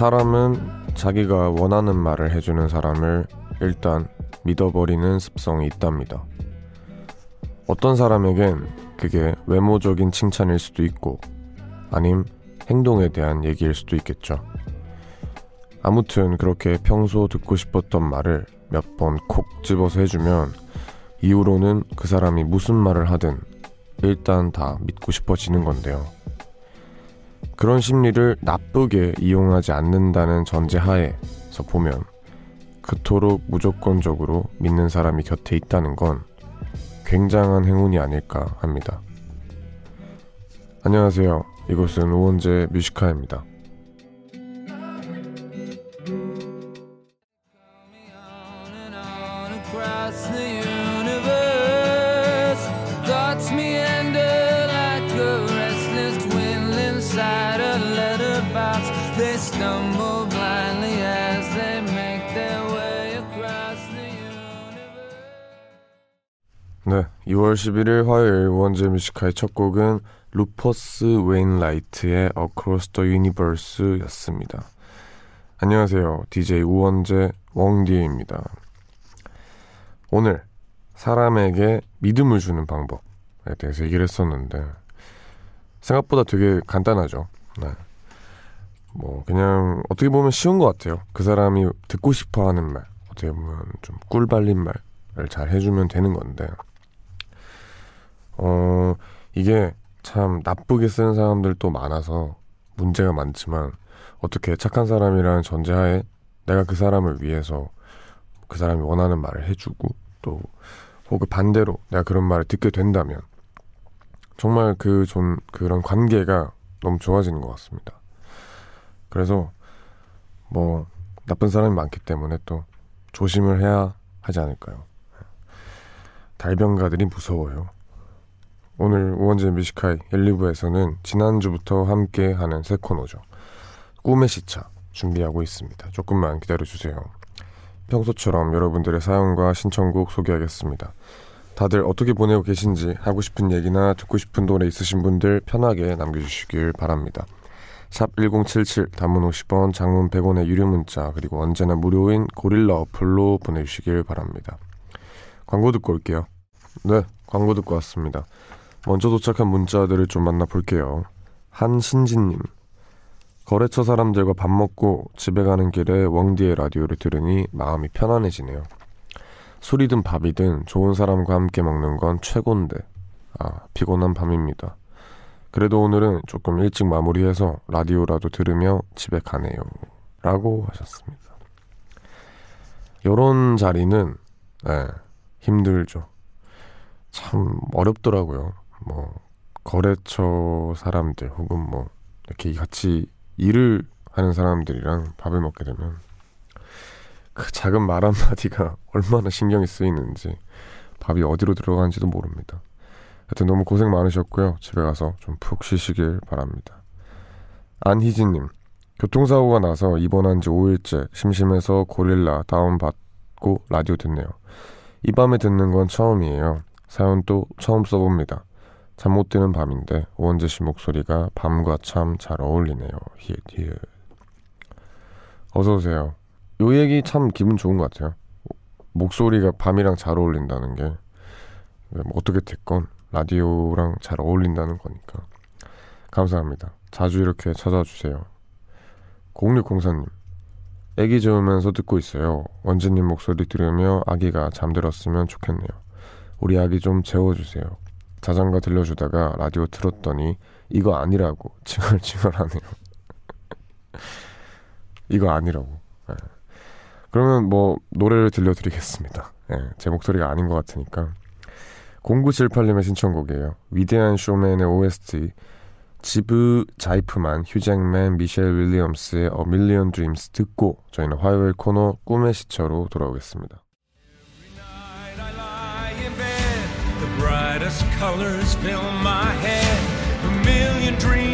사람은 자기가 원하는 말을 해주는 사람을 일단 믿어버리는 습성이 있답니다. 어떤 사람에겐 그게 외모적인 칭찬일 수도 있고, 아님 행동에 대한 얘기일 수도 있겠죠. 아무튼 그렇게 평소 듣고 싶었던 말을 몇 번 콕 집어서 해주면 이후로는 그 사람이 무슨 말을 하든 일단 다 믿고 싶어지는 건데요. 그런 심리를 나쁘게 이용하지 않는다는 전제하에서 보면 그토록 무조건적으로 믿는 사람이 곁에 있다는 건 굉장한 행운이 아닐까 합니다. 안녕하세요. 이곳은 우원재 뮤지카입니다. 네, 2월 11일 화요일 우원재 Music High 첫 곡은 루퍼스 웨인라이트의 Across the Universe 였습니다. 안녕하세요. DJ 우원재 웡디입니다. 오늘 사람에게 믿음을 주는 방법에 대해서 얘기를 했었는데 생각보다 되게 간단하죠. 네. 뭐 그냥 어떻게 보면 쉬운 것 같아요. 그 사람이 듣고 싶어하는 말, 어떻게 보면 좀 꿀 발린 말을 잘 해주면 되는 건데 어, 이게 참 나쁘게 쓰는 사람들도 많아서 문제가 많지만 어떻게 착한 사람이라는 전제하에 내가 그 사람을 위해서 그 사람이 원하는 말을 해주고 또 혹은 반대로 내가 그런 말을 듣게 된다면 정말 그 좀 그런 관계가 너무 좋아지는 것 같습니다. 그래서 뭐 나쁜 사람이 많기 때문에 또 조심을 해야 하지 않을까요? 달변가들이 무서워요. 오늘 우원재 뮤지카이 1, 2부에서는 지난주부터 함께하는 새 코너죠. 꿈의 시차 준비하고 있습니다. 조금만 기다려주세요. 평소처럼 여러분들의 사연과 신청곡 소개하겠습니다. 다들 어떻게 보내고 계신지 하고 싶은 얘기나 듣고 싶은 노래 있으신 분들 편하게 남겨주시길 바랍니다. 샵 1077 단문 50원 장문 100원의 유료 문자 그리고 언제나 무료인 고릴라 어플로 보내주시길 바랍니다. 광고 듣고 올게요. 네, 광고 듣고 왔습니다. 먼저 도착한 문자들을 좀 만나볼게요. 한신진님. 거래처 사람들과 밥 먹고 집에 가는 길에 웡디의 라디오를 들으니 마음이 편안해지네요. 술이든 밥이든 좋은 사람과 함께 먹는 건 최고인데. 아, 피곤한 밤입니다. 그래도 오늘은 조금 일찍 마무리해서 라디오라도 들으며 집에 가네요. 라고 하셨습니다. 요런 자리는, 네, 힘들죠. 참 어렵더라고요. 뭐 거래처 사람들 혹은 뭐 이렇게 같이 일을 하는 사람들이랑 밥을 먹게 되면 그 작은 말 한마디가 얼마나 신경이 쓰이는지 밥이 어디로 들어가는지도 모릅니다. 하여튼 너무 고생 많으셨고요. 집에 가서 좀 푹 쉬시길 바랍니다. 안희진님, 교통사고가 나서 입원한 지 5일째 심심해서 고릴라 다운받고 라디오 듣네요. 이 밤에 듣는 건 처음이에요. 사연 또 처음 써봅니다. 잠 못 드는 밤인데 오원재 씨 목소리가 밤과 참 잘 어울리네요. 히읗 히읗. 어서 오세요. 요 얘기 참 기분 좋은 것 같아요. 목소리가 밤이랑 잘 어울린다는 게뭐 어떻게 됐건 라디오랑 잘 어울린다는 거니까 감사합니다. 자주 이렇게 찾아주세요. 0604님 애기 재우면서 듣고 있어요. 원재님 목소리 들으며 아기가 잠들었으면 좋겠네요. 우리 아기 좀 재워주세요. 자장가 들려주다가 라디오 틀었더니 이거 아니라고 칭얼칭얼하네요. 이거 아니라고. 네. 그러면 뭐 노래를 들려드리겠습니다. 네, 제 목소리가 아닌 것 같으니까. 0978님의 신청곡이에요. 위대한 쇼맨의 OST 지브 자이프만, 휴잭맨, 미셸 윌리엄스의 A Million Dreams 듣고 저희는 화요일 코너 꿈의 시처로 돌아오겠습니다. Colors fill my head. A million dreams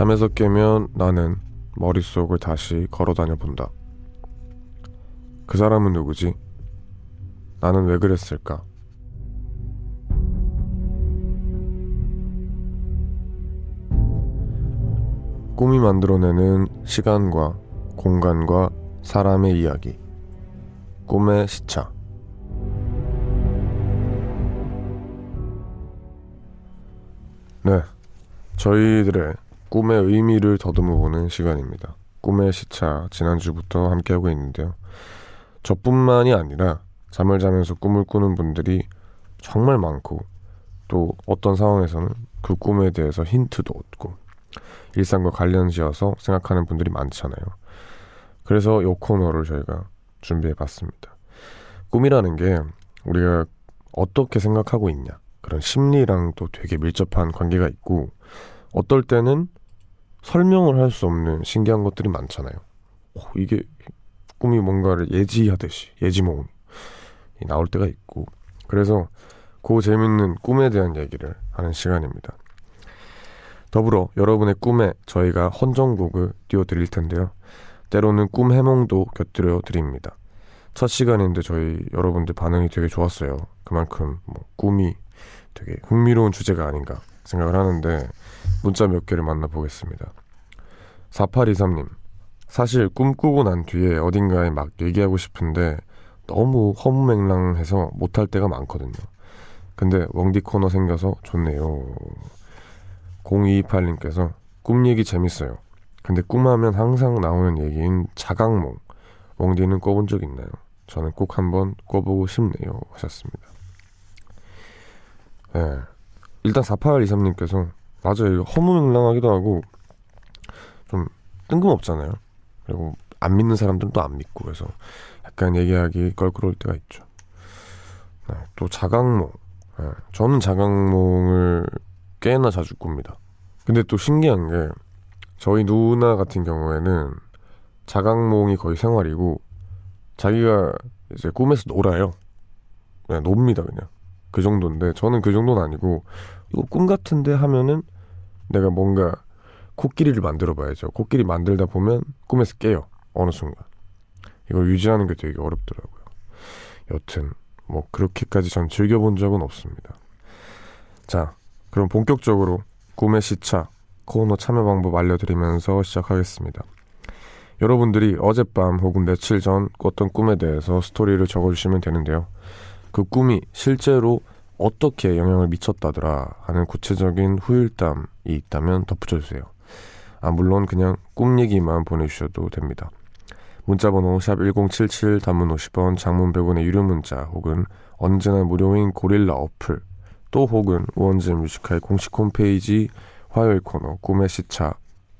잠에서 깨면 나는 머릿속을 다시 걸어 다녀 본다. 그 사람은 누구지? 나는 왜 그랬을까? 꿈이 만들어내는 시간과 공간과 사람의 이야기. 꿈의 시차. 네. 저희들의 꿈의 의미를 더듬어 보는 시간입니다. 꿈의 시차 지난주부터 함께하고 있는데요. 저뿐만이 아니라 잠을 자면서 꿈을 꾸는 분들이 정말 많고 또 어떤 상황에서는 그 꿈에 대해서 힌트도 얻고 일상과 관련 지어서 생각하는 분들이 많잖아요. 그래서 이 코너를 저희가 준비해 봤습니다. 꿈이라는 게 우리가 어떻게 생각하고 있냐 그런 심리랑 또 되게 밀접한 관계가 있고 어떨 때는 설명을 할 수 없는 신기한 것들이 많잖아요. 오, 이게 꿈이 뭔가를 예지하듯이 예지몽이 나올 때가 있고 그래서 그 재밌는 꿈에 대한 얘기를 하는 시간입니다. 더불어 여러분의 꿈에 저희가 헌정곡을 띄워드릴 텐데요. 때로는 꿈 해몽도 곁들여 드립니다. 첫 시간인데 저희 여러분들 반응이 되게 좋았어요. 그만큼 뭐 꿈이 되게 흥미로운 주제가 아닌가 생각을 하는데 문자 몇 개를 만나보겠습니다. 4823님 사실 꿈꾸고 난 뒤에 어딘가에 막 얘기하고 싶은데 너무 허무맹랑해서 못할 때가 많거든요. 근데 웡디 코너 생겨서 좋네요. 0228님께서 꿈 얘기 재밌어요. 근데 꿈하면 항상 나오는 얘기인 자각몽. 웡디는 꿔본 적 있나요? 저는 꼭 한번 꿔보고 싶네요. 하셨습니다. 네. 일단 4823님께서 맞아요. 허무맹랑하기도 하고 좀 뜬금없잖아요. 그리고 안 믿는 사람들은 또 안 믿고 그래서 약간 얘기하기 껄끄러울 때가 있죠. 네. 또 자각몽. 네. 저는 자각몽을 꽤나 자주 꿉니다. 근데 또 신기한 게 저희 누나 같은 경우에는 자각몽이 거의 생활이고 자기가 이제 꿈에서 놀아요. 그냥 놉니다 그냥 그 정도인데 저는 그 정도는 아니고 이거 꿈 같은데 하면은 내가 뭔가 코끼리를 만들어 봐야죠. 코끼리 만들다 보면 꿈에서 깨요. 어느 순간. 이걸 유지하는 게 되게 어렵더라고요. 여튼 뭐 그렇게까지 전 즐겨본 적은 없습니다. 자, 그럼 본격적으로 꿈의 시차 코너 참여 방법 알려드리면서 시작하겠습니다. 여러분들이 어젯밤 혹은 며칠 전 꿨던 꿈에 대해서 스토리를 적어주시면 되는데요. 그 꿈이 실제로 어떻게 영향을 미쳤다더라 하는 구체적인 후일담이 있다면 덧붙여주세요. 아, 물론 그냥 꿈 얘기만 보내주셔도 됩니다. 문자번호 샵1077 단문 50원 장문 100원의 유료 문자 혹은 언제나 무료인 고릴라 어플 또 혹은 우원재 Music High 공식 홈페이지 화요일 코너 꿈의 시차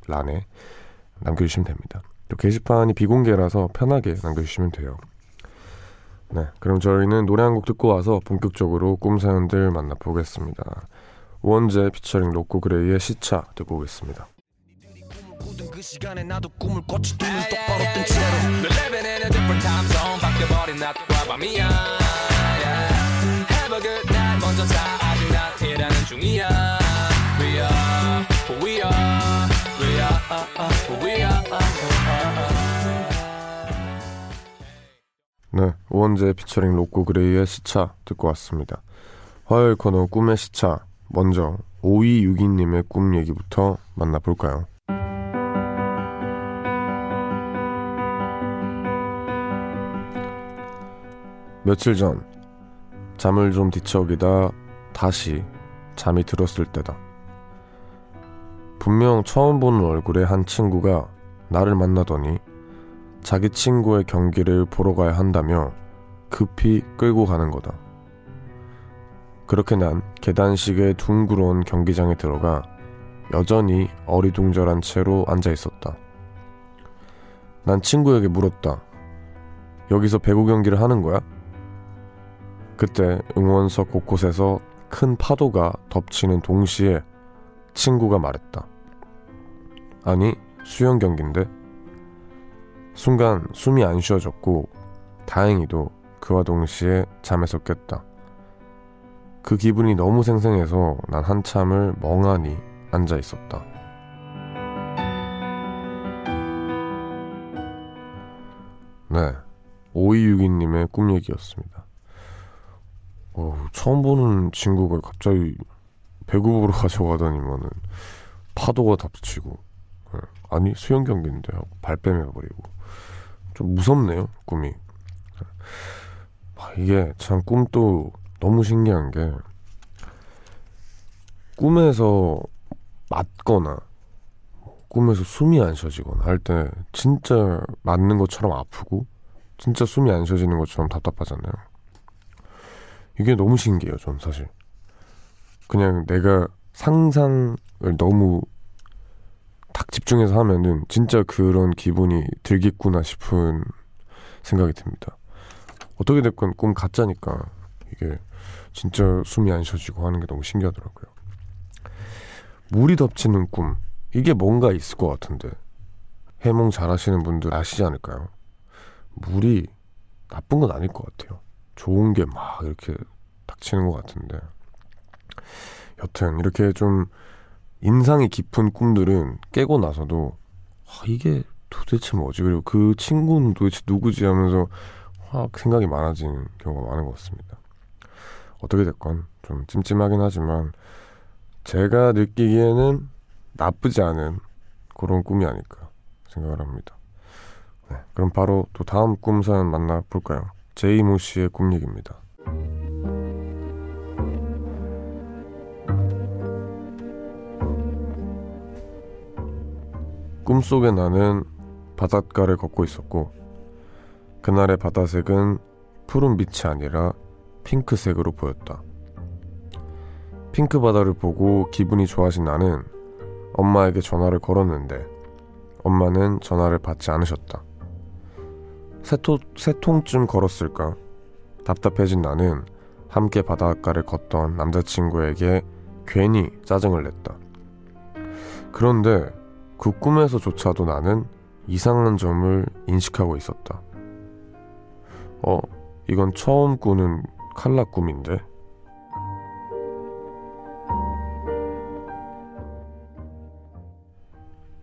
란에 남겨주시면 됩니다. 또 게시판이 비공개라서 편하게 남겨주시면 돼요. 네, 그럼 저희는 노래 한 곡 듣고 와서 본격적으로 꿈 사연들 만나보겠습니다. 우원재 피처링 로꼬 그레이의 시차 듣고 오겠습니다. 그 시간에 나도 꿈을 꿨지 눈을 똑바로 뜬 채로 널 레벨에 a different time zone 바뀌어버린 낮과 밤이야 Have a good night 먼저 자 아직 난 일하는 중이야 We are who we are We are who we are 네, 우원재 피처링 로꼬 그레이의 시차 듣고 왔습니다. 화요일 코너 꿈의 시차 먼저 5262님의 꿈 얘기부터 만나볼까요? 며칠 전 잠을 좀 뒤척이다 다시 잠이 들었을 때다. 분명 처음 보는 얼굴의 한 친구가 나를 만나더니 자기 친구의 경기를 보러 가야 한다며 급히 끌고 가는 거다. 그렇게 난 계단식의 둥그런 경기장에 들어가 여전히 어리둥절한 채로 앉아 있었다. 난 친구에게 물었다. 여기서 배구 경기를 하는 거야? 그때 응원석 곳곳에서 큰 파도가 덮치는 동시에 친구가 말했다. 아니, 수영 경기인데? 순간 숨이 안 쉬어졌고 다행히도 그와 동시에 잠에서 깼다. 그 기분이 너무 생생해서 난 한참을 멍하니 앉아 있었다. 네. 5262님의 꿈 얘기였습니다. 어, 처음 보는 친구가 갑자기 배구부로 가져가다니면은 파도가 닥치고 아니 수영 경기인데 하고 발 빼매버리고 좀 무섭네요 꿈이 아, 이게 참 꿈도 너무 신기한 게 꿈에서 맞거나 꿈에서 숨이 안 쉬어지거나 할 때 진짜 맞는 것처럼 아프고 진짜 숨이 안 쉬어지는 것처럼 답답하잖아요. 이게 너무 신기해요, 전 사실. 그냥 내가 상상을 너무 딱 집중해서 하면은 진짜 그런 기분이 들겠구나 싶은 생각이 듭니다. 어떻게 됐건 꿈 가짜니까 이게 진짜 숨이 안 쉬어지고 하는 게 너무 신기하더라고요. 물이 덮치는 꿈. 이게 뭔가 있을 것 같은데. 해몽 잘 하시는 분들 아시지 않을까요? 물이 나쁜 건 아닐 것 같아요. 좋은 게 막 이렇게 닥치는 것 같은데. 여튼, 이렇게 좀 인상이 깊은 꿈들은 깨고 나서도, 아, 이게 도대체 뭐지? 그리고 그 친구는 도대체 누구지 하면서 확 생각이 많아지는 경우가 많은 것 같습니다. 어떻게 됐건 좀 찜찜하긴 하지만 제가 느끼기에는 나쁘지 않은 그런 꿈이 아닐까 생각을 합니다. 네, 그럼 바로 또 다음 꿈 사연 만나볼까요? 제이모 씨의 꿈 얘기입니다. 꿈속에 나는 바닷가를 걷고 있었고 그날의 바다색은 푸른 빛이 아니라 핑크색으로 보였다. 핑크 바다를 보고 기분이 좋아진 나는 엄마에게 전화를 걸었는데 엄마는 전화를 받지 않으셨다. 세, 토, 세 통쯤 걸었을까? 답답해진 나는 함께 바닷가를 걷던 남자친구에게 괜히 짜증을 냈다. 그런데 그 꿈에서조차도 나는 이상한 점을 인식하고 있었다. 어, 이건 처음 꾸는 칼라 꿈인데?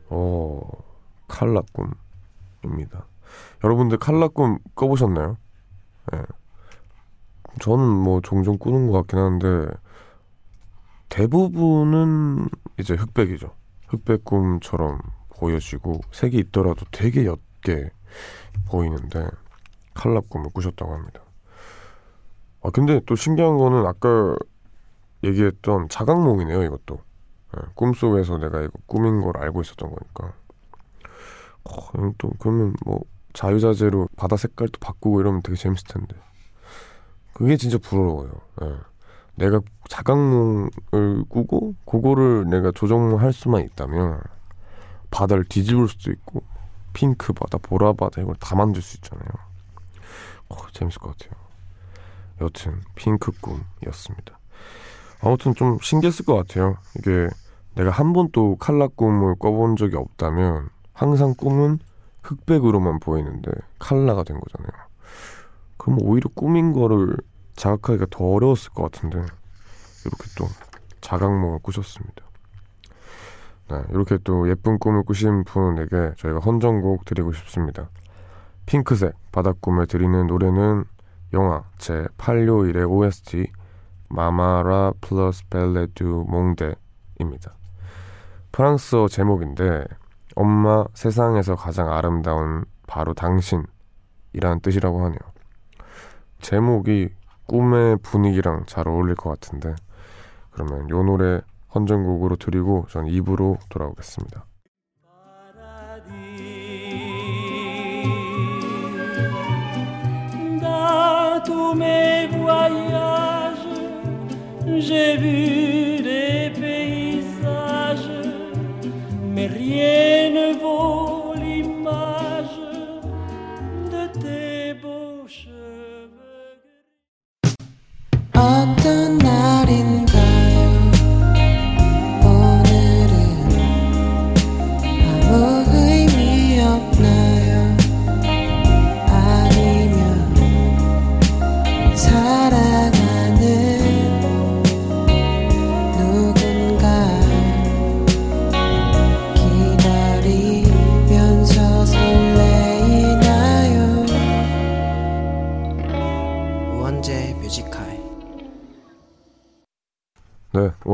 어, 칼라 꿈입니다. 여러분들 칼라 꿈 꿔보셨나요? 예. 네. 저는 뭐 종종 꾸는 것 같긴 한데, 대부분은 이제 흑백이죠. 흑백 꿈처럼 보여지고, 색이 있더라도 되게 옅게 보이는데, 칼라 꿈을 꾸셨다고 합니다. 아, 근데 또 신기한 거는 아까 얘기했던 자각몽이네요, 이것도. 네, 꿈속에서 내가 이거 꿈인 걸 알고 있었던 거니까. 어, 또, 그러면 뭐, 자유자재로 바다 색깔도 바꾸고 이러면 되게 재밌을 텐데. 그게 진짜 부러워요. 네. 내가 자각몽을 꾸고, 그거를 내가 조정할 수만 있다면, 바다를 뒤집을 수도 있고, 핑크 바다, 보라 바다, 이걸 다 만들 수 있잖아요. 어, 재밌을 것 같아요. 여튼 핑크 꿈이었습니다. 아무튼 좀 신기했을 것 같아요. 이게 내가 한 번도 칼라 꿈을 꿔본 적이 없다면 항상 꿈은 흑백으로만 보이는데 칼라가 된 거잖아요. 그럼 오히려 꿈인 거를 자각하기가 더 어려웠을 것 같은데 이렇게 또 자각몽을 꾸셨습니다. 네, 이렇게 또 예쁜 꿈을 꾸신 분에게 저희가 헌정곡 드리고 싶습니다. 핑크색 바닷꿈을 드리는 노래는 영화 제861의 OST 마마라 플러스 벨레 두 몽데입니다. 프랑스어 제목인데 엄마 세상에서 가장 아름다운 바로 당신이라는 뜻이라고 하네요. 제목이 꿈의 분위기랑 잘 어울릴 것 같은데 그러면 요 노래 헌정곡으로 드리고 전 입으로 돌아오겠습니다.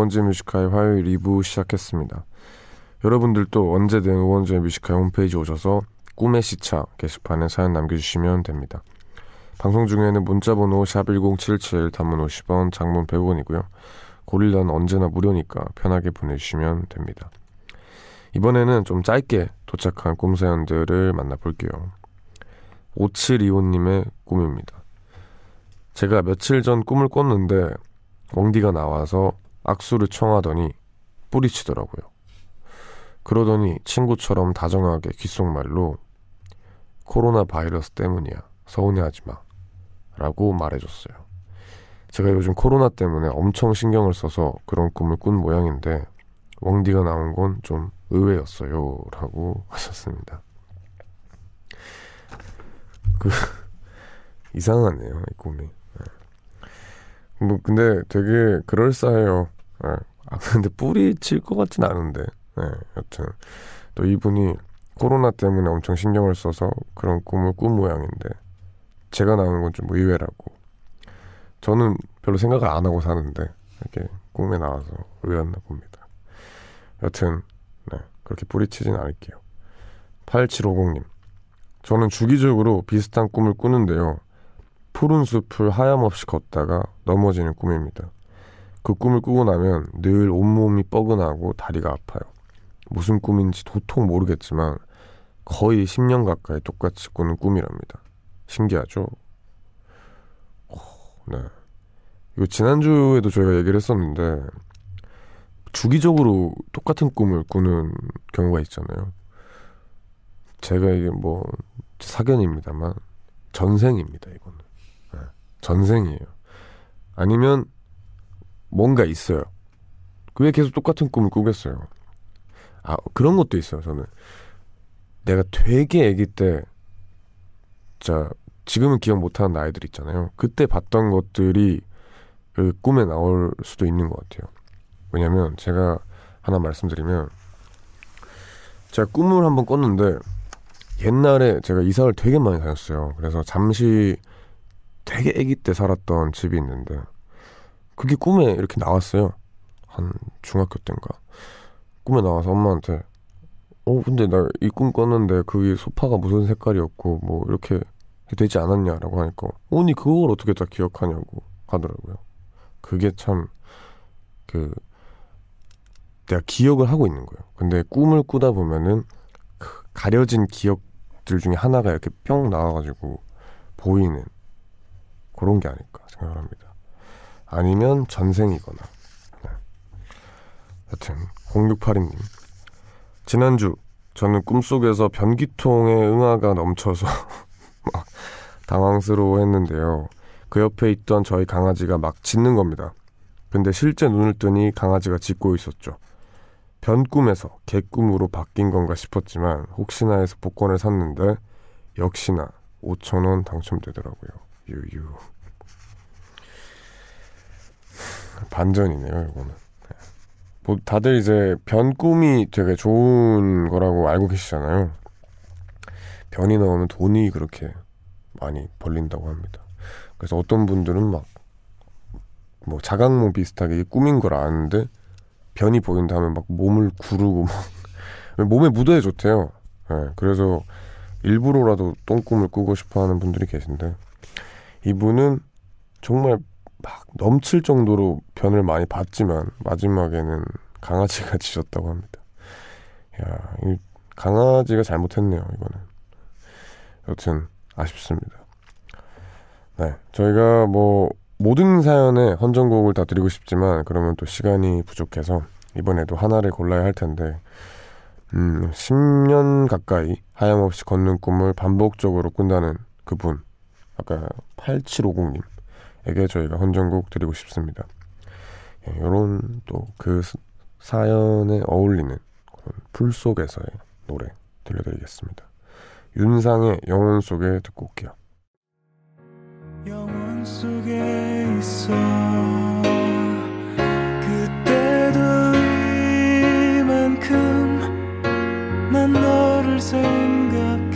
우원재 Music High 화요일 2부 시작했습니다. 여러분들도 언제든 우원재 Music High 홈페이지 오셔서 꿈의 시차 게시판에 사연 남겨주시면 됩니다. 방송 중에는 문자번호 샵1077 단문 50원 장문 100원이고요. 고릴라는 언제나 무료니까 편하게 보내주시면 됩니다. 이번에는 좀 짧게 도착한 꿈 사연들을 만나볼게요. 5725님의 꿈입니다. 제가 며칠 전 꿈을 꿨는데 웡디가 나와서 악수를 청하더니 뿌리치더라고요. 그러더니 친구처럼 다정하게 귓속말로 코로나 바이러스 때문이야. 서운해하지 마. 라고 말해줬어요. 제가 요즘 코로나 때문에 엄청 신경을 써서 그런 꿈을 꾼 모양인데 웡디가 나온 건 좀 의외였어요. 라고 하셨습니다. 그 이상하네요. 이 꿈이. 네. 뭐 근데 되게 그럴싸해요. 네. 아 근데 뿌리 칠 것 같진 않은데. 네, 여튼 또 이분이 코로나 때문에 엄청 신경을 써서 그런 꿈을 꾼 모양인데 제가 나오는 건 좀 의외라고. 저는 별로 생각을 안 하고 사는데 이렇게 꿈에 나와서 의외였나 봅니다. 여튼 네, 그렇게 뿌리치진 않을게요. 8750님. 저는 주기적으로 비슷한 꿈을 꾸는데요. 푸른 숲을 하염없이 걷다가 넘어지는 꿈입니다. 그 꿈을 꾸고 나면 늘 온몸이 뻐근하고 다리가 아파요. 무슨 꿈인지 도통 모르겠지만 거의 10년 가까이 똑같이 꾸는 꿈이랍니다. 신기하죠? 오, 네. 이거 지난주에도 저희가 얘기를 했었는데 주기적으로 똑같은 꿈을 꾸는 경우가 있잖아요. 제가 이게 뭐 사견입니다만 전생입니다. 이거는 네. 전생이에요. 아니면 뭔가 있어요. 왜 계속 똑같은 꿈을 꾸겠어요? 아 그런 것도 있어요. 저는 내가 되게 아기 때, 자 지금은 기억 못하는 아이들 있잖아요. 그때 봤던 것들이 그 꿈에 나올 수도 있는 것 같아요. 왜냐면 제가 하나 말씀드리면 제가 꿈을 한번 꿨는데 옛날에 제가 이사를 되게 많이 다녔어요. 그래서 잠시 되게 아기 때 살았던 집이 있는데 그게 꿈에 이렇게 나왔어요. 한 중학교 때인가. 꿈에 나와서 엄마한테 어 근데 나 이 꿈 꿨는데 그 소파가 무슨 색깔이었고 뭐 이렇게 되지 않았냐라고 하니까 언니 그걸 어떻게 다 기억하냐고 하더라고요. 그게 참 그 내가 기억을 하고 있는 거예요. 근데 꿈을 꾸다 보면은 그 가려진 기억들 중에 하나가 이렇게 뿅 나와가지고 보이는 그런 게 아닐까 생각을 합니다. 아니면 전생이거나. 네. 여튼 0682님 지난주 저는 꿈속에서 변기통에 응아가 넘쳐서 막 당황스러워했는데요. 그 옆에 있던 저희 강아지가 막 짖는 겁니다. 근데 실제 눈을 뜨니 강아지가 짖고 있었죠. 변꿈에서 개꿈으로 바뀐 건가 싶었지만 혹시나 해서 복권을 샀는데 역시나 5천원 당첨되더라고요. 유유. 반전이네요, 이거는. 네. 뭐 다들 이제 변 꿈이 되게 좋은 거라고 알고 계시잖아요. 변이 나오면 돈이 그렇게 많이 벌린다고 합니다. 그래서 어떤 분들은 막 뭐 자각몽 비슷하게 꾸민 걸 아는데 변이 보인다 하면 막 몸을 구르고 막 몸에 묻어야 좋대요. 네, 그래서 일부러라도 똥꿈을 꾸고 싶어 하는 분들이 계신데 이분은 정말 막 넘칠 정도로 변을 많이 봤지만 마지막에는 강아지가 지졌다고 합니다. 야, 이 강아지가 잘못했네요, 이거는. 여튼 아쉽습니다. 네, 저희가 뭐 모든 사연에 헌정곡을 다 드리고 싶지만 그러면 또 시간이 부족해서 이번에도 하나를 골라야 할 텐데 음, 10년 가까이 하염없이 걷는 꿈을 반복적으로 꾼다는 그분 아까 8750님 에게 저희가 헌정곡 드리고 싶습니다. 예, 요런 또 그 사연에 어울리는 풀 속에서의 노래 들려드리겠습니다. 윤상의 영혼 속에 듣고 올게요. 영혼 속에 있어 그때도 이만큼 난 너를 생각했을까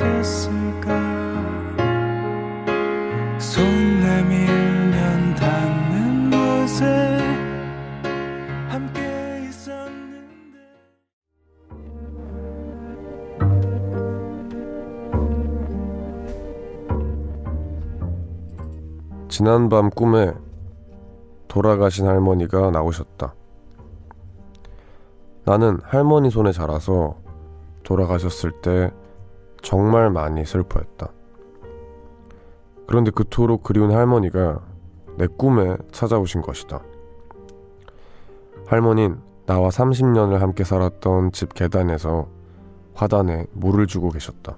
지난밤 꿈에 돌아가신 할머니가 나오셨다. 나는 할머니 손에 자라서 돌아가셨을 때 정말 많이 슬퍼했다. 그런데 그토록 그리운 할머니가 내 꿈에 찾아오신 것이다. 할머닌 나와 30년을 함께 살았던 집 계단에서 화단에 물을 주고 계셨다.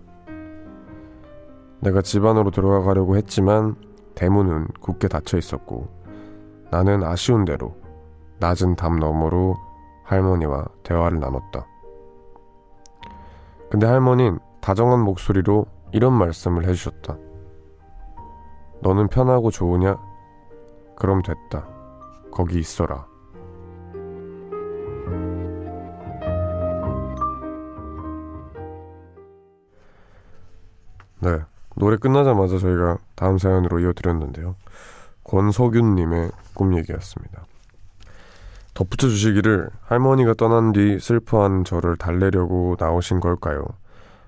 내가 집 안으로 들어가려고 했지만 대문은 굳게 닫혀 있었고 나는 아쉬운 대로 낮은 담 너머로 할머니와 대화를 나눴다. 근데 할머니는 다정한 목소리로 이런 말씀을 해주셨다. 너는 편하고 좋으냐? 그럼 됐다. 거기 있어라. 네. 노래 끝나자마자 저희가 다음 사연으로 이어드렸는데요. 권석윤님의 꿈 얘기였습니다. 덧붙여 주시기를 할머니가 떠난 뒤 슬퍼한 저를 달래려고 나오신 걸까요?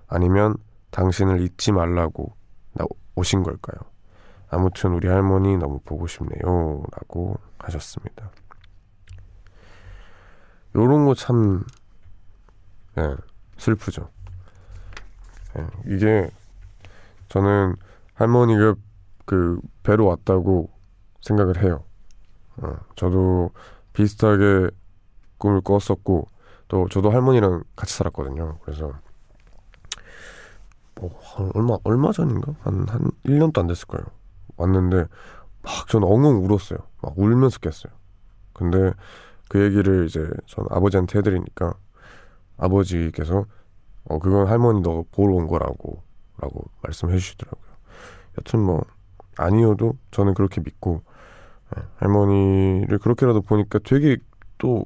아니면 당신을 잊지 말라고 나 오신 걸까요? 아무튼 우리 할머니 너무 보고 싶네요. 라고 하셨습니다. 요런 거 참, 예, 슬프죠. 예, 이게 저는 할머니가 그 배로 왔다고 생각을 해요. 어, 저도 비슷하게 꿈을 꿨었고 또 저도 할머니랑 같이 살았거든요. 그래서 뭐 얼마 얼마 전인가 한한 1년도 안 됐을 거예요. 왔는데 막 저는 엉엉 울었어요. 막 울면서 깼어요. 근데 그 얘기를 이제 전 아버지한테 해드리니까 아버지께서 어 그건 할머니 너 보러 온 거라고 라고 말씀해 주시더라고요. 여튼 뭐 아니어도 저는 그렇게 믿고 예, 할머니를 그렇게라도 보니까 되게 또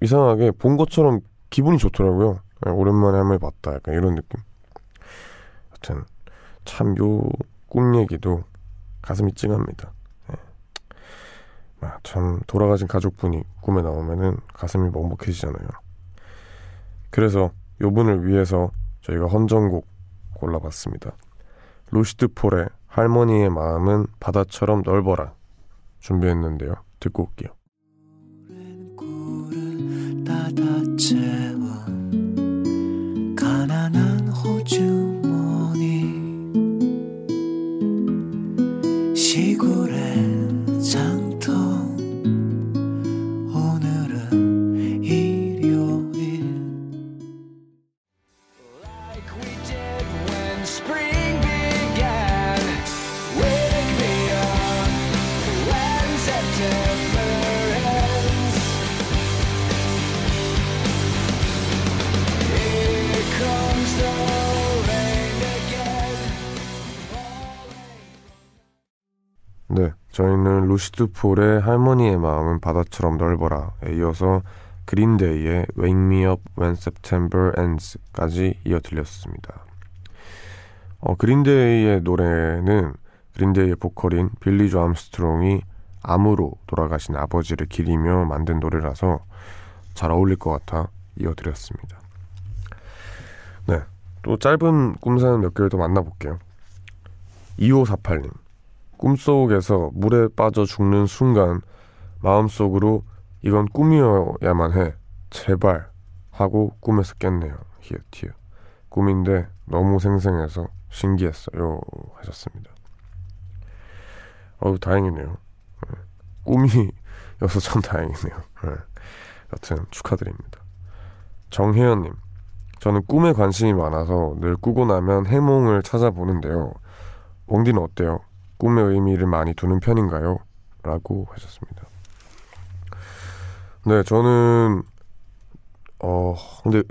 이상하게 본 것처럼 기분이 좋더라고요. 예, 오랜만에 할머니 봤다. 약간 이런 느낌. 여튼 참 요 꿈 얘기도 가슴이 찡합니다. 예. 아, 참 돌아가신 가족분이 꿈에 나오면은 가슴이 먹먹해지잖아요. 그래서 요 분을 위해서 저희가 헌정곡 골라봤습니다. 루시드 폴의 할머니의 마음은 바다처럼 넓어라 준비했는데요. 듣고 올게요. 드 폴의 할머니의 마음은 바다처럼 넓어라에 이어서 그린데이의 Wake Me Up When September Ends까지 이어 드렸습니다. 어, 그린데이의 노래는 그린데이의 보컬인 빌리 조 암스트롱이 암으로 돌아가신 아버지를 기리며 만든 노래라서 잘 어울릴 것 같아 이어드렸습니다. 네, 또 짧은 꿈사연 몇 개를 더 만나볼게요. 2548님 꿈속에서 물에 빠져 죽는 순간 마음속으로 이건 꿈이어야만 해. 제발 하고 꿈에서 깼네요. 히읗히읗. 꿈인데 너무 생생해서 신기했어요. 하셨습니다. 어우 다행이네요. 네. 꿈이어서 참 다행이네요. 네. 여튼 축하드립니다. 정혜연님, 저는 꿈에 관심이 많아서 늘 꾸고 나면 해몽을 찾아보는데요. 옹디는 어때요? 꿈의 의미를 많이 두는 편인가요? 라고 하셨습니다. 네, 저는, 어, 근데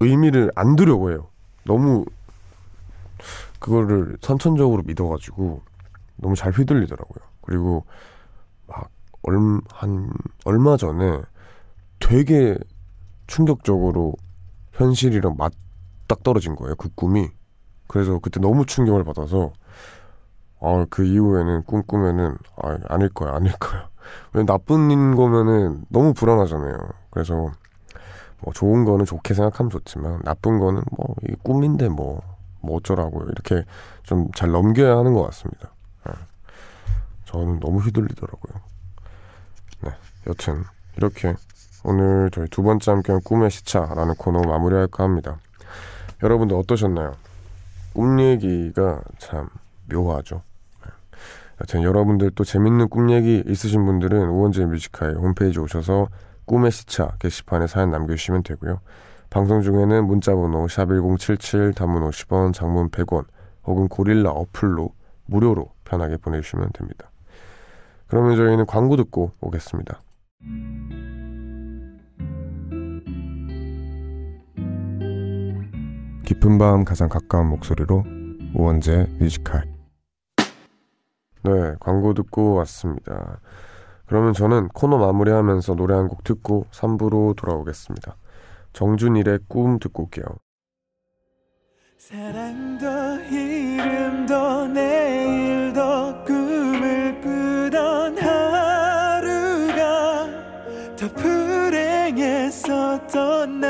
의미를 안 두려고 해요. 너무, 그거를 선천적으로 믿어가지고, 너무 잘 휘둘리더라고요. 그리고, 막, 얼, 한, 얼마 전에 되게 충격적으로 현실이랑 맞딱 떨어진 거예요. 그 꿈이. 그래서 그때 너무 충격을 받아서, 아, 그 이후에는 꿈꾸면은, 아, 아닐 거야, 아닐 거야. 왜 나쁜 거면은 너무 불안하잖아요. 그래서, 뭐, 좋은 거는 좋게 생각하면 좋지만, 나쁜 거는 뭐, 이 꿈인데 뭐, 뭐 어쩌라고, 이렇게 좀 잘 넘겨야 하는 것 같습니다. 네. 저는 너무 휘둘리더라고요. 네, 여튼 이렇게 오늘 저희 두 번째 함께한 꿈의 시차라는 코너 마무리할까 합니다. 여러분들 어떠셨나요? 꿈 얘기가 참 묘하죠. 네. 여튼 여러분들 또 재밌는 꿈 얘기 있으신 분들은 우원재 Music High 홈페이지 오셔서 꿈의 시차 게시판에 사연 남겨주시면 되고요. 방송 중에는 문자번호 샵1077 단문 50원 장문 100원 혹은 고릴라 어플로 무료로 편하게 보내주시면 됩니다. 그러면 저희는 광고 듣고 오겠습니다. 깊은 밤 가장 가까운 목소리로 우원재 뮤지컬 네 광고 듣고 왔습니다. 그러면 저는 코너 마무리하면서 노래 한 곡 듣고 3부로 돌아오겠습니다. 정준일의 꿈 듣고 올게요. 사랑도 이름도 내일도 꿈을 꾸던 하루가 더 불행했었던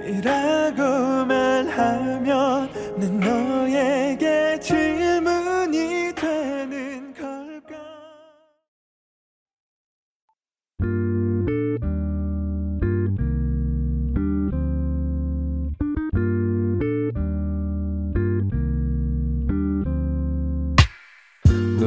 날들이라고 말하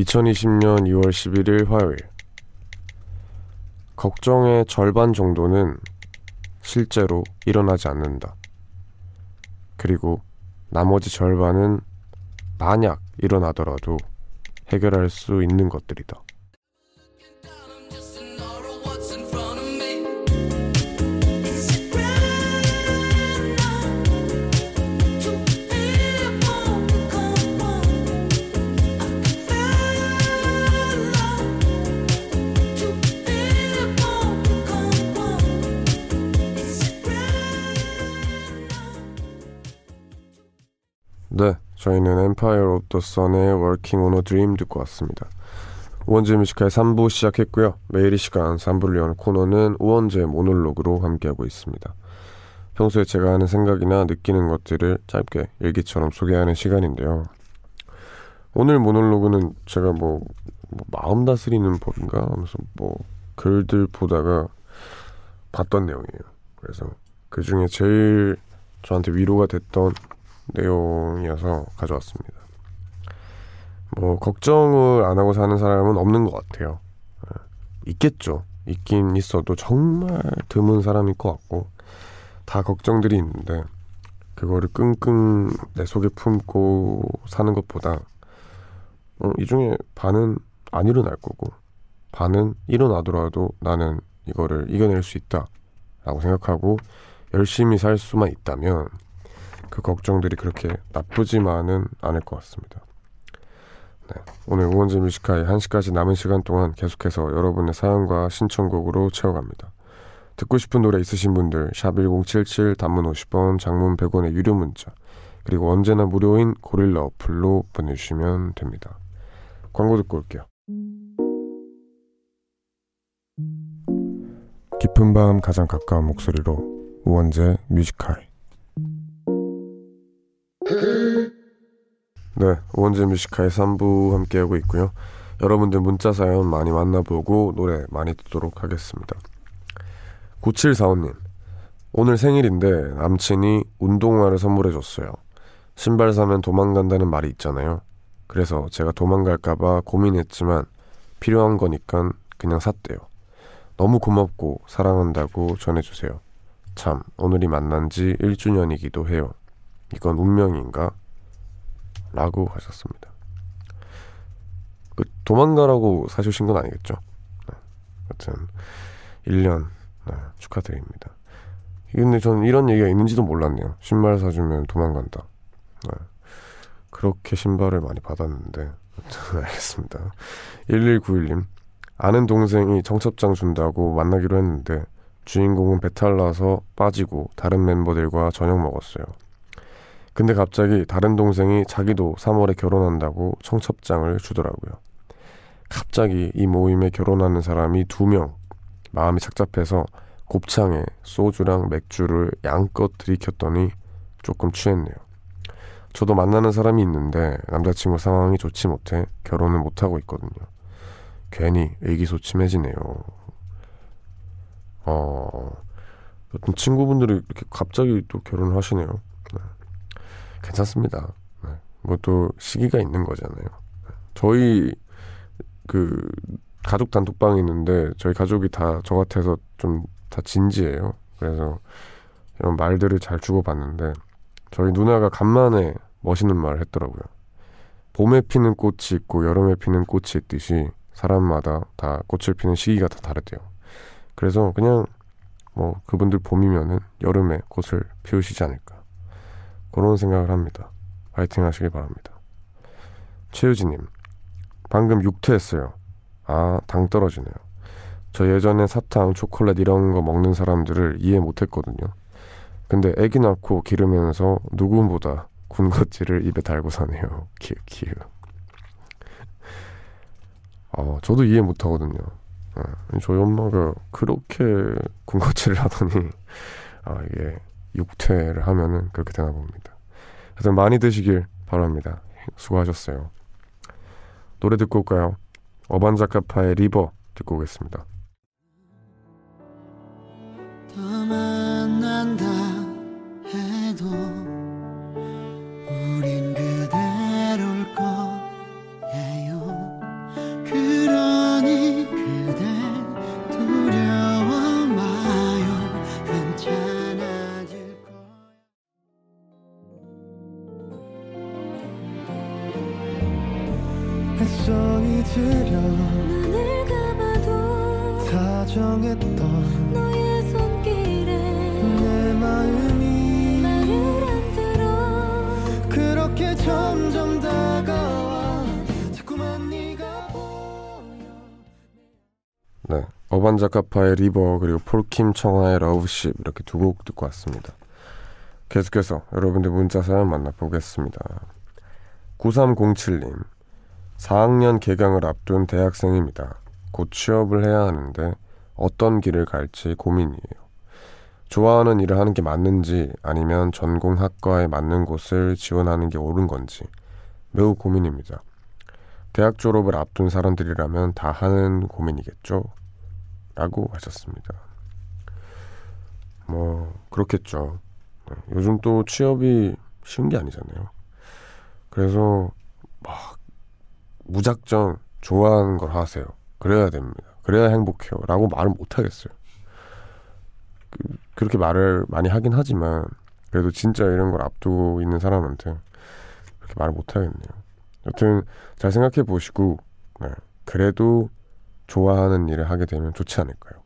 2020년 2월 11일 화요일. 걱정의 절반 정도는 실제로 일어나지 않는다. 그리고 나머지 절반은 만약 일어나더라도 해결할 수 있는 것들이다. 저희는 Empire of the Sun의 Working on a Dream 듣고 왔습니다. 우원재 뮤지컬 3부 시작했고요. 매일 이 시간 3부를 여는 코너는 우원재 모놀로그로 함께하고 있습니다. 평소에 제가 하는 생각이나 느끼는 것들을 짧게 일기처럼 소개하는 시간인데요. 오늘 모놀로그는 제가 뭐, 뭐 마음 다스리는 법인가 하면서 뭐 글들 보다가 봤던 내용이에요. 그래서 그 중에 제일 저한테 위로가 됐던 내용이어서 가져왔습니다. 뭐 걱정을 안 하고 사는 사람은 없는 것 같아요. 예, 있겠죠. 있긴 있어도 정말 드문 사람일 것 같고 다 걱정들이 있는데 그거를 끙끙 내 속에 품고 사는 것보다 어, 이 중에 반은 안 일어날 거고 반은 일어나더라도 나는 이거를 이겨낼 수 있다라고 생각하고 열심히 살 수만 있다면 그 걱정들이 그렇게 나쁘지만은 않을 것 같습니다. 네, 오늘 우원재 Music High 1시까지 남은 시간 동안 계속해서 여러분의 사연과 신청곡으로 채워갑니다. 듣고 싶은 노래 있으신 분들 샵 1077 단문 50원 장문 100원의 유료 문자 그리고 언제나 무료인 고릴라 어플로 보내주시면 됩니다. 광고 듣고 올게요. 깊은 밤 가장 가까운 목소리로 우원재 Music High 네, 우원재 Music High 3부 함께하고 있고요. 여러분들 문자 사연 많이 만나보고 노래 많이 듣도록 하겠습니다. 9745님, 오늘 생일인데 남친이 운동화를 선물해줬어요. 신발 사면 도망간다는 말이 있잖아요. 그래서 제가 도망갈까봐 고민했지만 필요한 거니까 그냥 샀대요. 너무 고맙고 사랑한다고 전해주세요. 참, 오늘이 만난 지 1주년이기도 해요. 이건 운명인가? 라고 하셨습니다. 그 도망가라고 사주신 건 아니겠죠? 네. 여튼 1년 네, 축하드립니다. 근데 저는 이런 얘기가 있는지도 몰랐네요. 신발 사주면 도망간다. 네. 그렇게 신발을 많이 받았는데 알겠습니다. 1191님 아는 동생이 청첩장 준다고 만나기로 했는데 주인공은 배탈 나서 빠지고 다른 멤버들과 저녁 먹었어요. 근데 갑자기 다른 동생이 자기도 3월에 결혼한다고 청첩장을 주더라고요. 갑자기 이 모임에 결혼하는 사람이 두 명. 마음이 착잡해서 곱창에 소주랑 맥주를 양껏 들이켰더니 조금 취했네요. 저도 만나는 사람이 있는데 남자친구 상황이 좋지 못해 결혼을 못하고 있거든요. 괜히 의기소침해지네요. 어, 어떤 친구분들이 이렇게 갑자기 또 결혼을 하시네요. 네. 괜찮습니다. 네. 뭐또 시기가 있는 거잖아요. 저희 그 가족 단톡방이 있는데 저희 가족이 다 저 같아서 좀 다 진지해요. 그래서 이런 말들을 잘 주고받는데 저희 누나가 간만에 멋있는 말을 했더라고요. 봄에 피는 꽃이 있고 여름에 피는 꽃이 있듯이 사람마다 다 꽃을 피는 시기가 다 다르대요. 그래서 그냥 뭐 그분들 봄이면은 여름에 꽃을 피우시지 않을까 그런 생각을 합니다. 파이팅 하시길 바랍니다. 최유진님 방금 육퇴했어요. 아, 당 떨어지네요. 저 예전에 사탕, 초콜릿 이런 거 먹는 사람들을 이해 못했거든요. 근데 애기 낳고 기르면서 누구보다 군것질을 입에 달고 사네요. 키읔, 키읔. 어, 저도 이해 못하거든요. 어, 저희 엄마가 그렇게 군것질을 하더니 아, 이게 육퇴를 하면은 그렇게 되나 봅니다. 하여튼 많이 드시길 바랍니다. 수고하셨어요. 노래 듣고 올까요? 어반자카파의 리버 듣고 오겠습니다. 어반자카파의 리버 그리고 폴킴 청하의 러브십 이렇게 두 곡 듣고 왔습니다 계속해서 여러분들 문자 사연 만나보겠습니다 9307님 4학년 개강을 앞둔 대학생입니다. 곧 취업을 해야 하는데 어떤 길을 갈지 고민이에요. 좋아하는 일을 하는 게 맞는지 아니면 전공 학과에 맞는 곳을 지원하는 게 옳은 건지 매우 고민입니다. 대학 졸업을 앞둔 사람들이라면 다 하는 고민이겠죠? 라고 하셨습니다. 뭐, 그렇겠죠. 네, 요즘 또 취업이 쉬운 게 아니잖아요. 그래서 막 무작정 좋아하는 걸 하세요. 그래야 됩니다. 그래야 행복해요. 라고 말을 못 하겠어요. 그, 렇게 말을 많이 하긴 하지만, 그래도 진짜 이런 걸 앞두고 있는 사람한테 그렇게 말을 못 하겠네요. 여튼, 잘 생각해 보시고, 네. 그래도 좋아하는 일을 하게 되면 좋지 않을까요?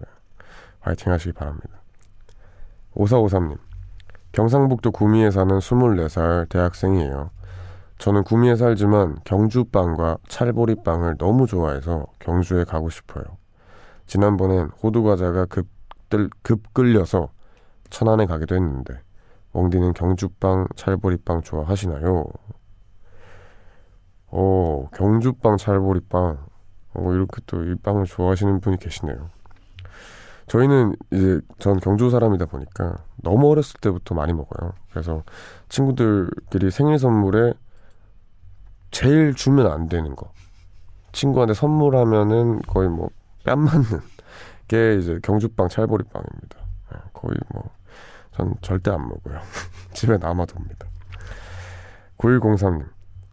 네. 화이팅 하시기 바랍니다. 5453님. 경상북도 구미에 사는 24살 대학생이에요. 저는 구미에 살지만 경주빵과 찰보리빵을 너무 좋아해서 경주에 가고 싶어요. 지난번엔 호두과자가 급, 급 끌려서 천안에 가기도 했는데 멍디는 경주빵, 찰보리빵 좋아하시나요? 어, 경주빵, 찰보리빵. 어, 이렇게 또 이 빵을 좋아하시는 분이 계시네요. 저희는 이제 전 경주 사람이다 보니까 너무 어렸을 때부터 많이 먹어요. 그래서 친구들끼리 생일 선물에 제일 주면 안 되는 거. 친구한테 선물하면은 거의 뭐 뺨 맞는 게 이제 경주빵 찰보리빵입니다. 네, 거의 뭐 전 절대 안 먹어요. 집에 남아둡니다. 9103님.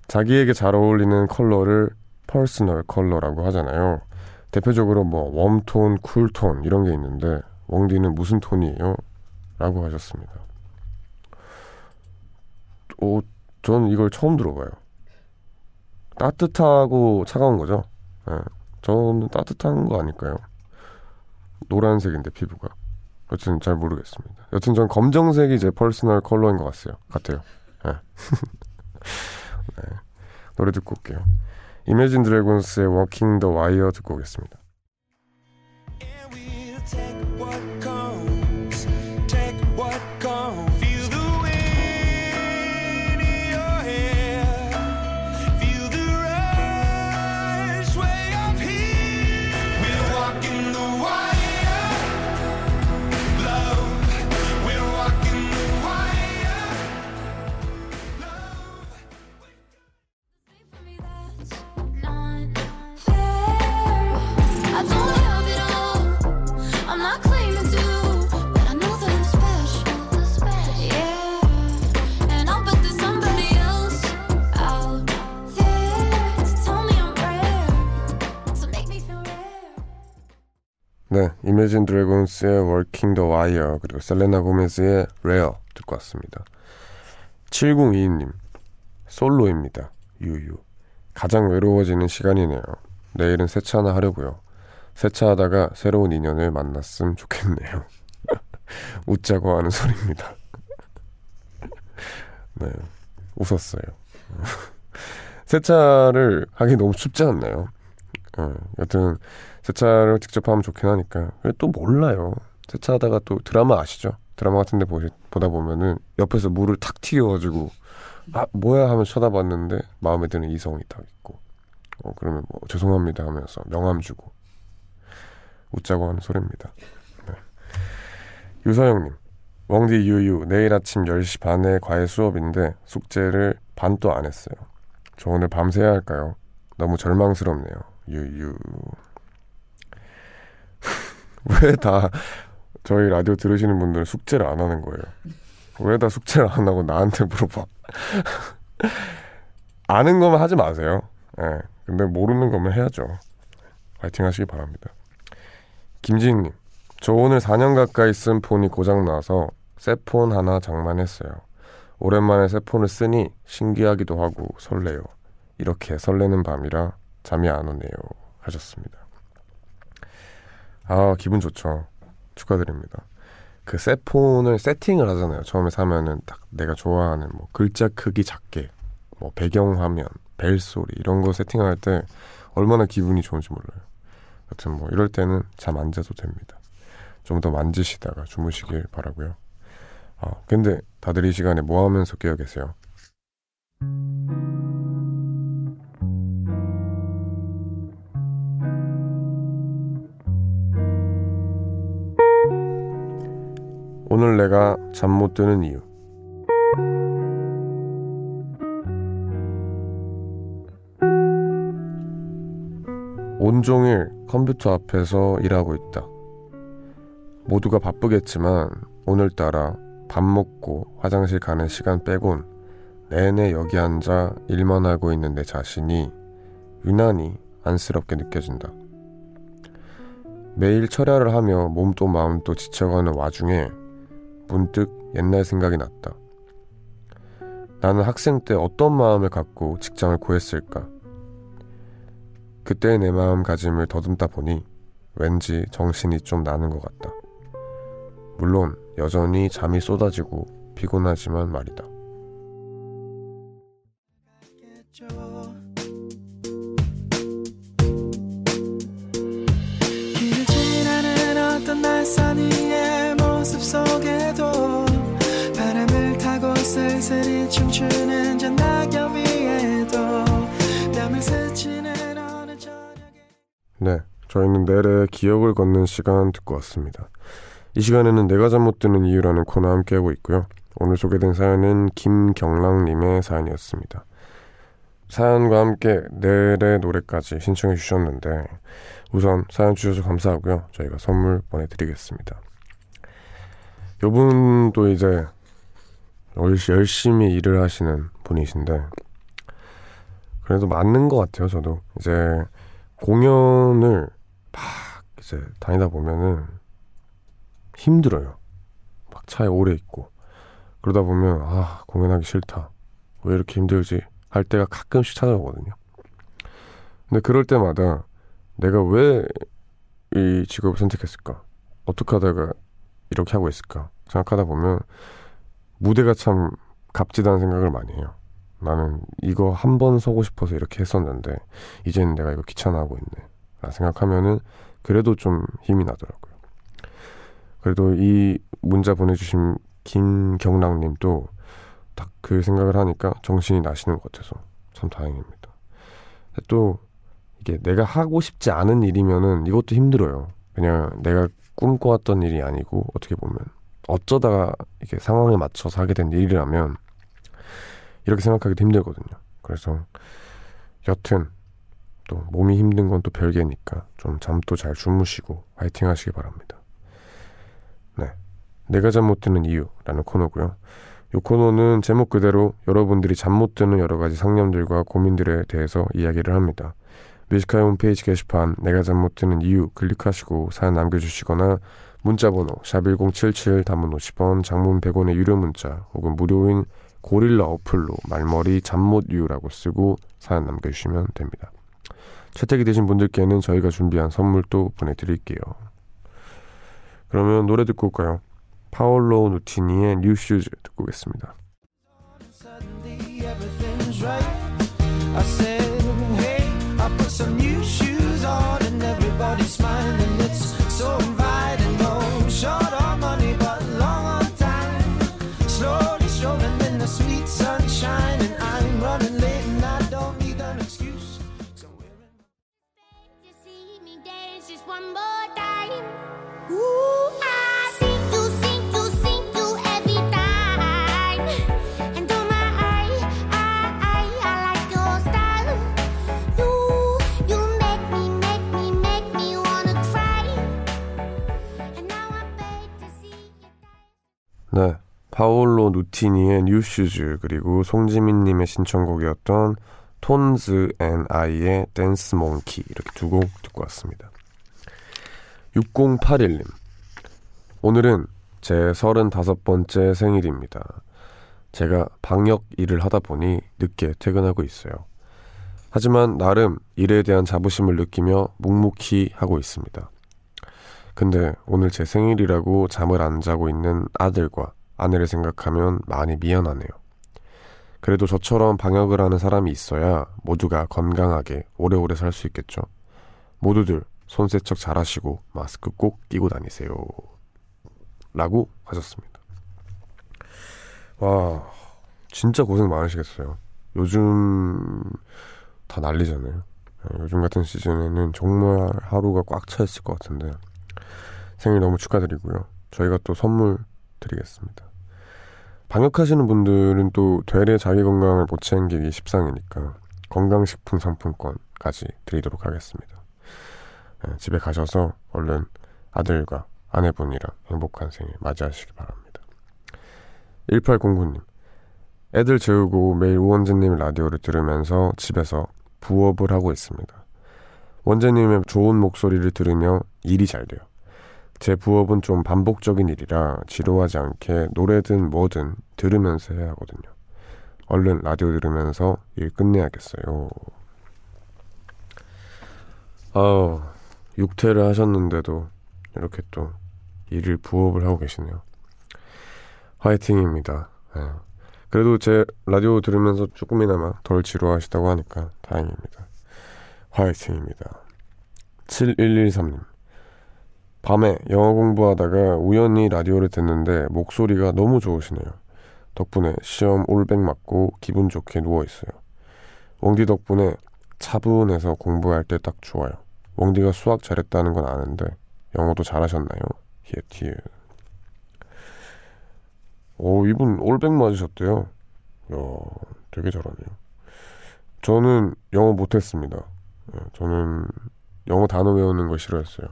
자기에게 잘 어울리는 컬러를 personal 컬러라고 하잖아요. 대표적으로 뭐 warm톤, cool톤 이런 게 있는데 웡디는 무슨 톤이에요? 라고 하셨습니다. 오, 전 이걸 처음 들어봐요. 따뜻하고 차가운 거죠. 네. 저는 따뜻한 거 아닐까요? 노란색인데 피부가. 여튼 잘 모르겠습니다. 여튼 전 검정색이 제 personal 컬러인 것 같아요. 같아요. 네. 네. 노래 듣고 올게요. 이매진 드래곤스의 Walking the Wire 듣고 오겠습니다. 네, 이매진 드래곤스의 Working the Wire 그리고 셀레나 고메즈의 Rare 듣고 왔습니다. 7022님 솔로입니다. 유유 가장 외로워지는 시간이네요. 내일은 세차 하나 하려고요. 세차하다가 새로운 인연을 만났으면 좋겠네요. 웃자고 하는 소리입니다. 네, 웃었어요. 세차를 하기 너무 춥지 않나요? 어, 여튼 세차를 직접 하면 좋긴 하니까. 또 몰라요. 세차하다가 또 드라마 아시죠? 드라마 같은 데 보시, 보다 보면은 옆에서 물을 탁 튀겨가지고 아 뭐야 하면 쳐다봤는데 마음에 드는 이성이 딱 있고 어 그러면 뭐 죄송합니다 하면서 명함 주고 웃자고 하는 소리입니다. 네. 유서영님 웡디 유유 내일 아침 10시 반에 과외 수업인데 숙제를 반도 안 했어요. 저 오늘 밤새야 할까요? 너무 절망스럽네요. 유유 왜 다 저희 라디오 들으시는 분들 숙제를 안 하는 거예요? 왜 다 숙제를 안 하고 나한테 물어봐? 아는 거만 하지 마세요. 예. 네, 근데 모르는 거면 해야죠. 파이팅 하시기 바랍니다. 김지익님, 저 오늘 4년 가까이 쓴 폰이 고장 나서 새 폰 하나 장만했어요. 오랜만에 새 폰을 쓰니 신기하기도 하고 설레요. 이렇게 설레는 밤이라 잠이 안 오네요. 하셨습니다. 아, 기분 좋죠. 축하드립니다. 그새 폰을 세팅을 하잖아요. 처음에 사면은 딱 내가 좋아하는 뭐 글자 크기 작게, 뭐 배경 화면, 벨 소리 이런 거 세팅할 때 얼마나 기분이 좋은지 몰라요. 여튼 뭐 이럴 때는 잠 안 자도 됩니다. 좀 더 만지시다가 주무시길 바라고요. 아, 근데 다들 이 시간에 뭐 하면서 깨어 계세요? 오늘 내가 잠 못 드는 이유. 온종일 컴퓨터 앞에서 일하고 있다. 모두가 바쁘겠지만 오늘따라 밥 먹고 화장실 가는 시간 빼곤 내내 여기 앉아 일만 하고 있는 내 자신이 유난히 안쓰럽게 느껴진다. 매일 철야를 하며 몸도 마음도 지쳐가는 와중에 문득 옛날 생각이 났다. 나는 학생 때 어떤 마음을 갖고 직장을 구했을까? 그때의 내 마음가짐을 더듬다 보니 왠지 정신이 좀 나는 것 같다. 물론 여전히 잠이 쏟아지고 피곤하지만 말이다. 저희는 내래 기억을 걷는 시간 듣고 왔습니다. 이 시간에는 내가 잠못 드는 이유라는 코너 함께하고 있고요. 오늘 소개된 사연은 김경랑님의 사연이었습니다. 사연과 함께 내래 노래까지 신청해 주셨는데 우선 사연 주셔서 감사하고요. 저희가 선물 보내드리겠습니다. 요분도 이제 열심히 일을 하시는 분이신데 그래도 맞는 것 같아요. 저도 이제 공연을 막 이제 다니다 보면은 힘들어요. 막 차에 오래 있고 그러다 보면 아 공연하기 싫다. 왜 이렇게 힘들지? 할 때가 가끔씩 찾아오거든요. 근데 그럴 때마다 내가 왜 이 직업을 선택했을까? 어떻게 하다가 이렇게 하고 있을까? 생각하다 보면 무대가 참 값지다는 생각을 많이 해요. 나는 이거 한 번 서고 싶어서 이렇게 했었는데 이제는 내가 이거 귀찮아하고 있네. 라 생각하면은 그래도 좀 힘이 나더라고요. 그래도 이 문자 보내주신 김경락님도 딱 그 생각을 하니까 정신이 나시는 것 같아서 참 다행입니다. 또 이게 내가 하고 싶지 않은 일이면은 이것도 힘들어요. 그냥 내가 꿈꿔왔던 일이 아니고 어떻게 보면 어쩌다가 이게 상황에 맞춰서 하게 된 일이라면 이렇게 생각하기도 힘들거든요. 그래서 여튼 또 몸이 힘든 건 또 별개니까 좀 잠도 잘 주무시고 화이팅 하시기 바랍니다. 네. 내가 잠 못 드는 이유라는 코너고요. 이 코너는 제목 그대로 여러분들이 잠 못 드는 여러 가지 상념들과 고민들에 대해서 이야기를 합니다. Music High 홈페이지 게시판 내가 잠 못 드는 이유 클릭하시고 사연 남겨주시거나 문자번호 샵1077 단문 50원 장문 100원의 유료 문자 혹은 무료인 고릴라 어플로 말머리 잠못 이유라고 쓰고 사연 남겨주시면 됩니다. 채택이 되신 분들께는 저희가 준비한 선물도 보내드릴게요. 그러면 노래 듣고 올까요? 파올로 누티니의 New Shoes 듣고 오겠습니다. 네. 누티니의 New Shoes 그리고 송지민님의 신청곡이었던 Tones and I의 Dance Monkey 이렇게 두 곡 듣고 왔습니다. 6081님 오늘은 제 35번째 생일입니다. 제가 방역 일을 하다 보니 늦게 퇴근하고 있어요. 하지만 나름 일에 대한 자부심을 느끼며 묵묵히 하고 있습니다. 근데 오늘 제 생일이라고 잠을 안 자고 있는 아들과 아내를 생각하면 많이 미안하네요. 그래도 저처럼 방역을 하는 사람이 있어야 모두가 건강하게 오래오래 살 수 있겠죠. 모두들 손 세척 잘 하시고 마스크 꼭 끼고 다니세요. 라고 하셨습니다. 와, 진짜 고생 많으시겠어요. 요즘 다 난리잖아요. 요즘 같은 시즌에는 정말 하루가 꽉 차 있을 것 같은데 생일 너무 축하드리고요. 저희가 또 선물 드리겠습니다. 방역하시는 분들은 또 되레 자기 건강을 못 챙기기 십상이니까 건강식품 상품권까지 드리도록 하겠습니다. 네, 집에 가셔서 얼른 아들과 아내분이랑 행복한 생일 맞이하시기 바랍니다. 1809님 애들 재우고 매일 우원재님 라디오를 들으면서 집에서 부업을 하고 있습니다. 원재님의 좋은 목소리를 들으며 일이 잘 돼요. 제 부업은 좀 반복적인 일이라 지루하지 않게 노래든 뭐든 들으면서 해야 하거든요. 얼른 라디오 들으면서 일 끝내야겠어요. 아, 육퇴를 하셨는데도 이렇게 또 일을 부업을 하고 계시네요. 화이팅입니다. 네. 그래도 제 라디오 들으면서 조금이나마 덜 지루하시다고 하니까 다행입니다. 화이팅입니다. 7113님. 밤에 영어 공부하다가 우연히 라디오를 듣는데 목소리가 너무 좋으시네요. 덕분에 시험 올백 맞고 기분 좋게 누워있어요. 웡디 덕분에 차분해서 공부할 때 딱 좋아요. 웡디가 수학 잘했다는 건 아는데 영어도 잘하셨나요? 히에티에. 오, 이분 올백 맞으셨대요. 야, 되게 잘하네요. 저는 영어 못했습니다. 예, 저는 영어 단어 외우는 거 싫어했어요.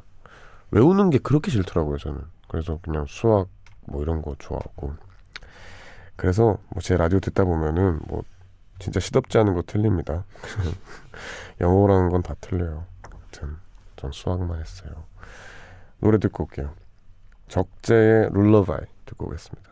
외우는 게 그렇게 싫더라고요 저는. 그래서 그냥 수학 뭐 이런 거 좋아하고. 그래서 뭐 제 라디오 듣다 보면은 뭐 진짜 시덥지 않은 거 틀립니다. 영어라는 건 다 틀려요. 아무튼 전 수학만 했어요. 노래 듣고 올게요. 적재의 룰러바이 듣고 오겠습니다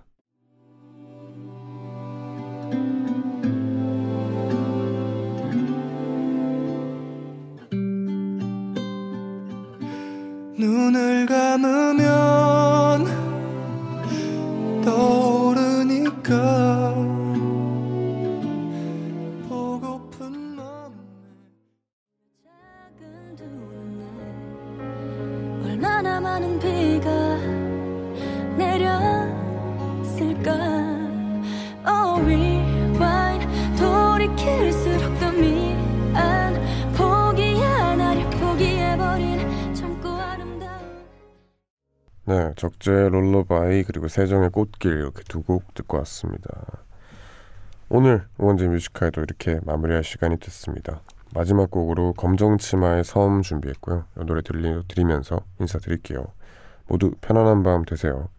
세정의 꽃길 이렇게 두 곡 듣고 왔습니다. 오늘 오원재 뮤지카에도 이렇게 마무리할 시간이 됐습니다. 마지막 곡으로 검정치마의 섬 준비했고요. 이 노래 들리, 들으면서 인사드릴게요. 모두 편안한 밤 되세요.